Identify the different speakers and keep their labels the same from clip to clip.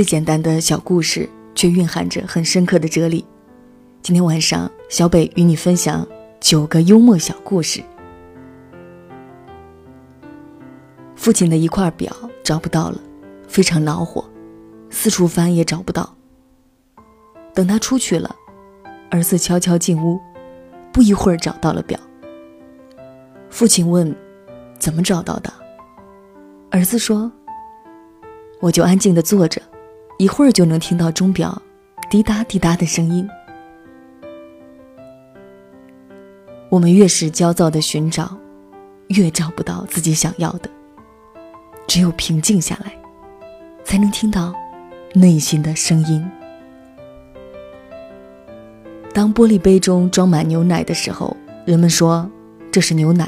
Speaker 1: 最简单的小故事，却蕴含着很深刻的哲理。今天晚上，小北与你分享九个幽默小故事。父亲的一块表找不到了，非常恼火，四处翻也找不到。等他出去了，儿子悄悄进屋，不一会儿找到了表。父亲问：“怎么找到的？”儿子说：“我就安静的坐着，一会儿就能听到钟表滴答滴答的声音。”我们越是焦躁的寻找，越找不到自己想要的。只有平静下来，才能听到内心的声音。当玻璃杯中装满牛奶的时候，人们说这是牛奶；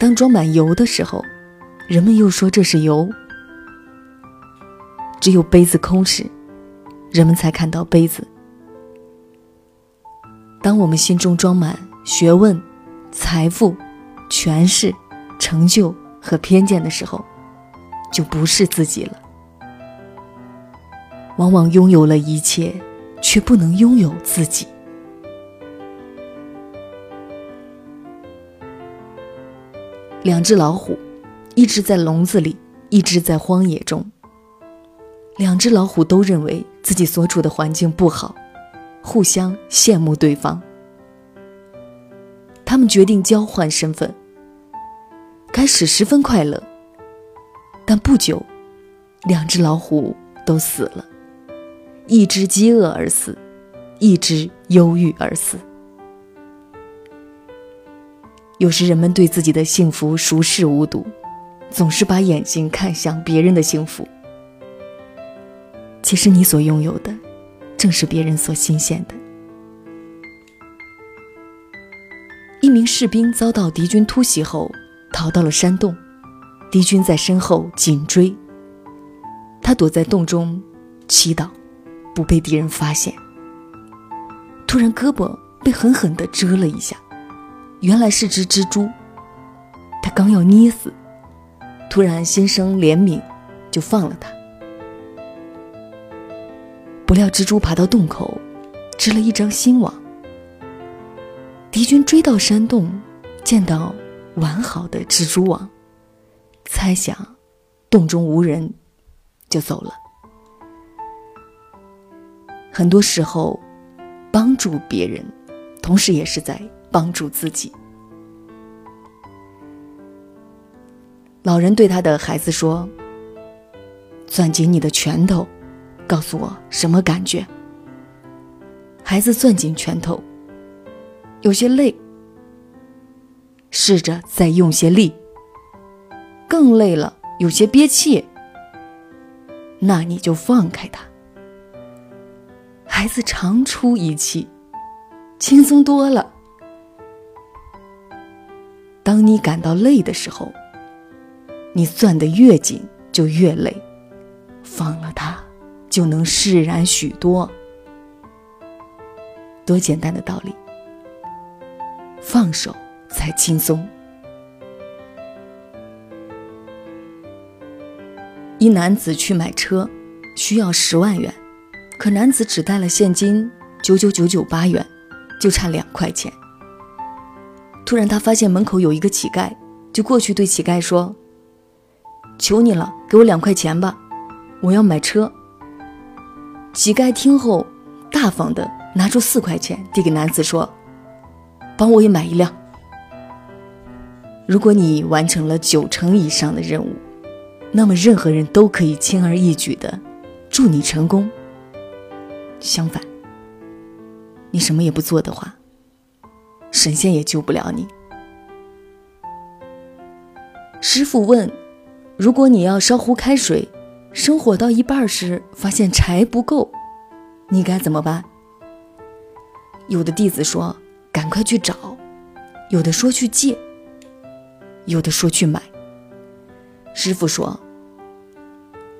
Speaker 1: 当装满油的时候，人们又说这是油。只有杯子空时，人们才看到杯子。当我们心中装满学问、财富、权势、成就和偏见的时候，就不是自己了。往往拥有了一切，却不能拥有自己。两只老虎，一只在笼子里，一只在荒野中。两只老虎都认为自己所处的环境不好，互相羡慕对方。他们决定交换身份。开始十分快乐，但不久，两只老虎都死了，一只饥饿而死，一只忧郁而死。有时人们对自己的幸福熟视无睹，总是把眼睛看向别人的幸福。其实你所拥有的，正是别人所新鲜的。一名士兵遭到敌军突袭后，逃到了山洞，敌军在身后紧追。他躲在洞中，祈祷不被敌人发现。突然，胳膊被狠狠地蛰了一下。原来是只蜘蛛，他刚要捏死，突然心生怜悯，就放了他。不料蜘蛛爬到洞口，织了一张新网。敌军追到山洞，见到完好的蜘蛛网，猜想洞中无人，就走了。很多时候，帮助别人，同时也是在。帮助自己。老人对他的孩子说：“攥紧你的拳头，告诉我什么感觉。”孩子攥紧拳头，有些累。试着再用些力，更累了，有些憋气。那你就放开他。孩子长出一气，轻松多了。当你感到累的时候，你攥得越紧就越累，放了他，就能释然许多。多简单的道理，放手才轻松。一男子去买车，需要十万元，可男子只带了现金九九九九八元，就差两块钱。突然，他发现门口有一个乞丐，就过去对乞丐说：“求你了，给我两块钱吧，我要买车。”乞丐听后，大方的拿出四块钱递给男子说：“帮我也买一辆。”如果你完成了九成以上的任务，那么任何人都可以轻而易举的祝你成功。相反，你什么也不做的话，神仙也救不了你。师傅问：“如果你要烧壶开水，生火到一半时发现柴不够，你该怎么办？”有的弟子说：“赶快去找。”有的说去借，有的说去买。师傅说：“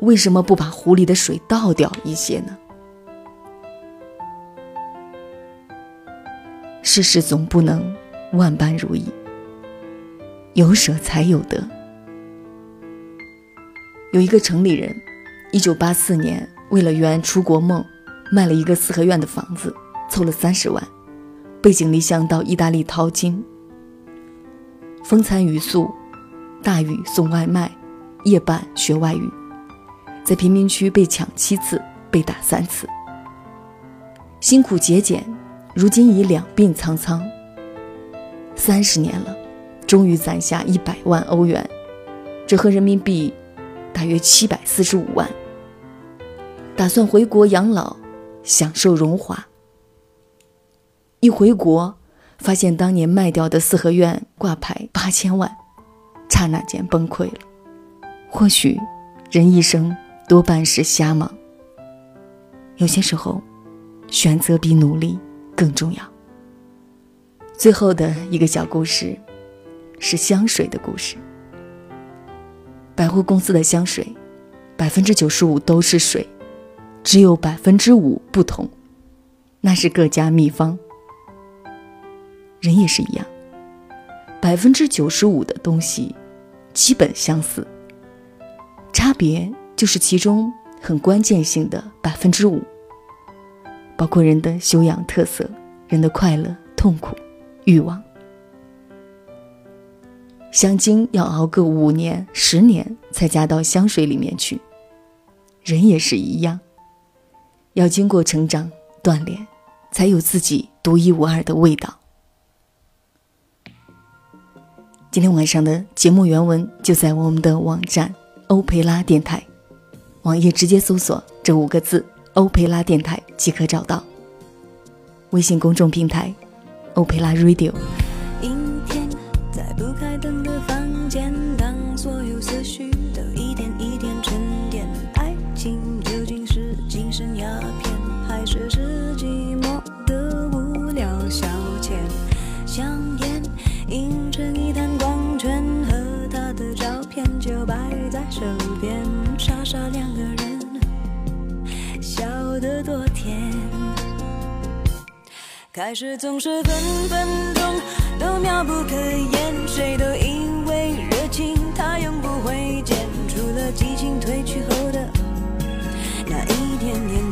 Speaker 1: 为什么不把壶里的水倒掉一些呢？”世事总不能万般如意，有舍才有得。有一个城里人，一九八四年为了圆出国梦，卖了一个四合院的房子，凑了三十万，背井离乡到意大利淘金。风餐雨宿，大雨送外卖，夜半学外语，在贫民区被抢七次，被打三次，辛苦节俭，如今已两鬓苍苍。三十年了，终于攒下一百万欧元，折合人民币大约七百四十五万。打算回国养老，享受荣华。一回国，发现当年卖掉的四合院挂牌八千万，刹那间崩溃了。或许，人一生多半是瞎忙。有些时候，选择比努力更重要。最后的一个小故事，是香水的故事。百货公司的香水，百分之九十五都是水。只有百分之五不同，那是各家秘方。人也是一样，百分之九十五的东西基本相似，差别就是其中很关键性的百分之五，包括人的修养特色、人的快乐、痛苦、欲望。香精要熬个五年、十年才加到香水里面去，人也是一样。要经过成长锻炼，才有自己独一无二的味道。今天晚上的节目原文就在我们的网站欧佩拉电台，网页直接搜索这五个字“欧佩拉电台”即可找到。微信公众平台“欧佩拉 Radio”。
Speaker 2: 开灯的房间，当所有思绪都。始总是分分钟都妙不可言，谁都以为热情它永不会减，除了激情褪去后的那一点点。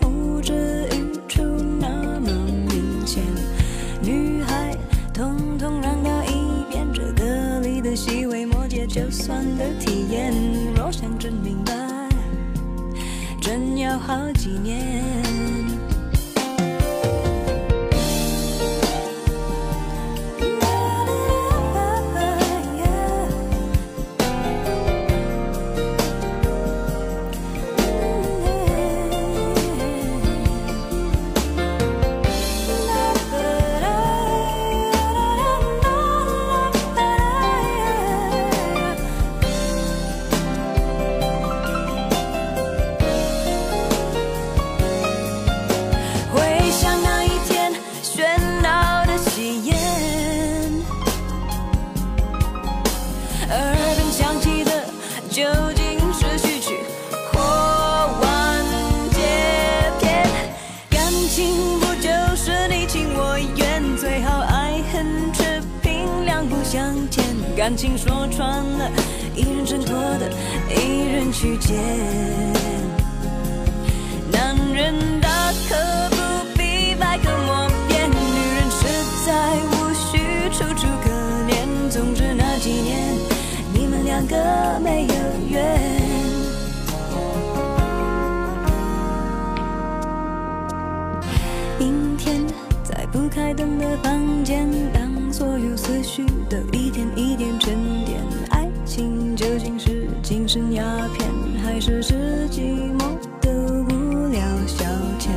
Speaker 2: 呼之欲出那么明显。女孩通通让到一边这歌里的细微末节就算都体验若想真明白真要好几年。感情说穿了，一人挣脱的，一人去捡。男人大可不必百口莫辩，女人实在无需楚楚可怜。总之那几年，你们两个没有缘。阴天，在不开灯的房间。开始是寂寞的无聊消遣，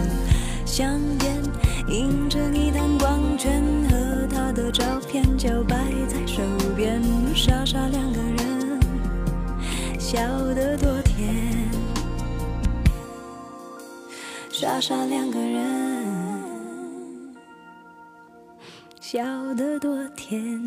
Speaker 2: 香烟氲成一滩光圈，和他的照片就摆在手边。傻傻两个人笑得多甜，傻傻两个人笑得多甜。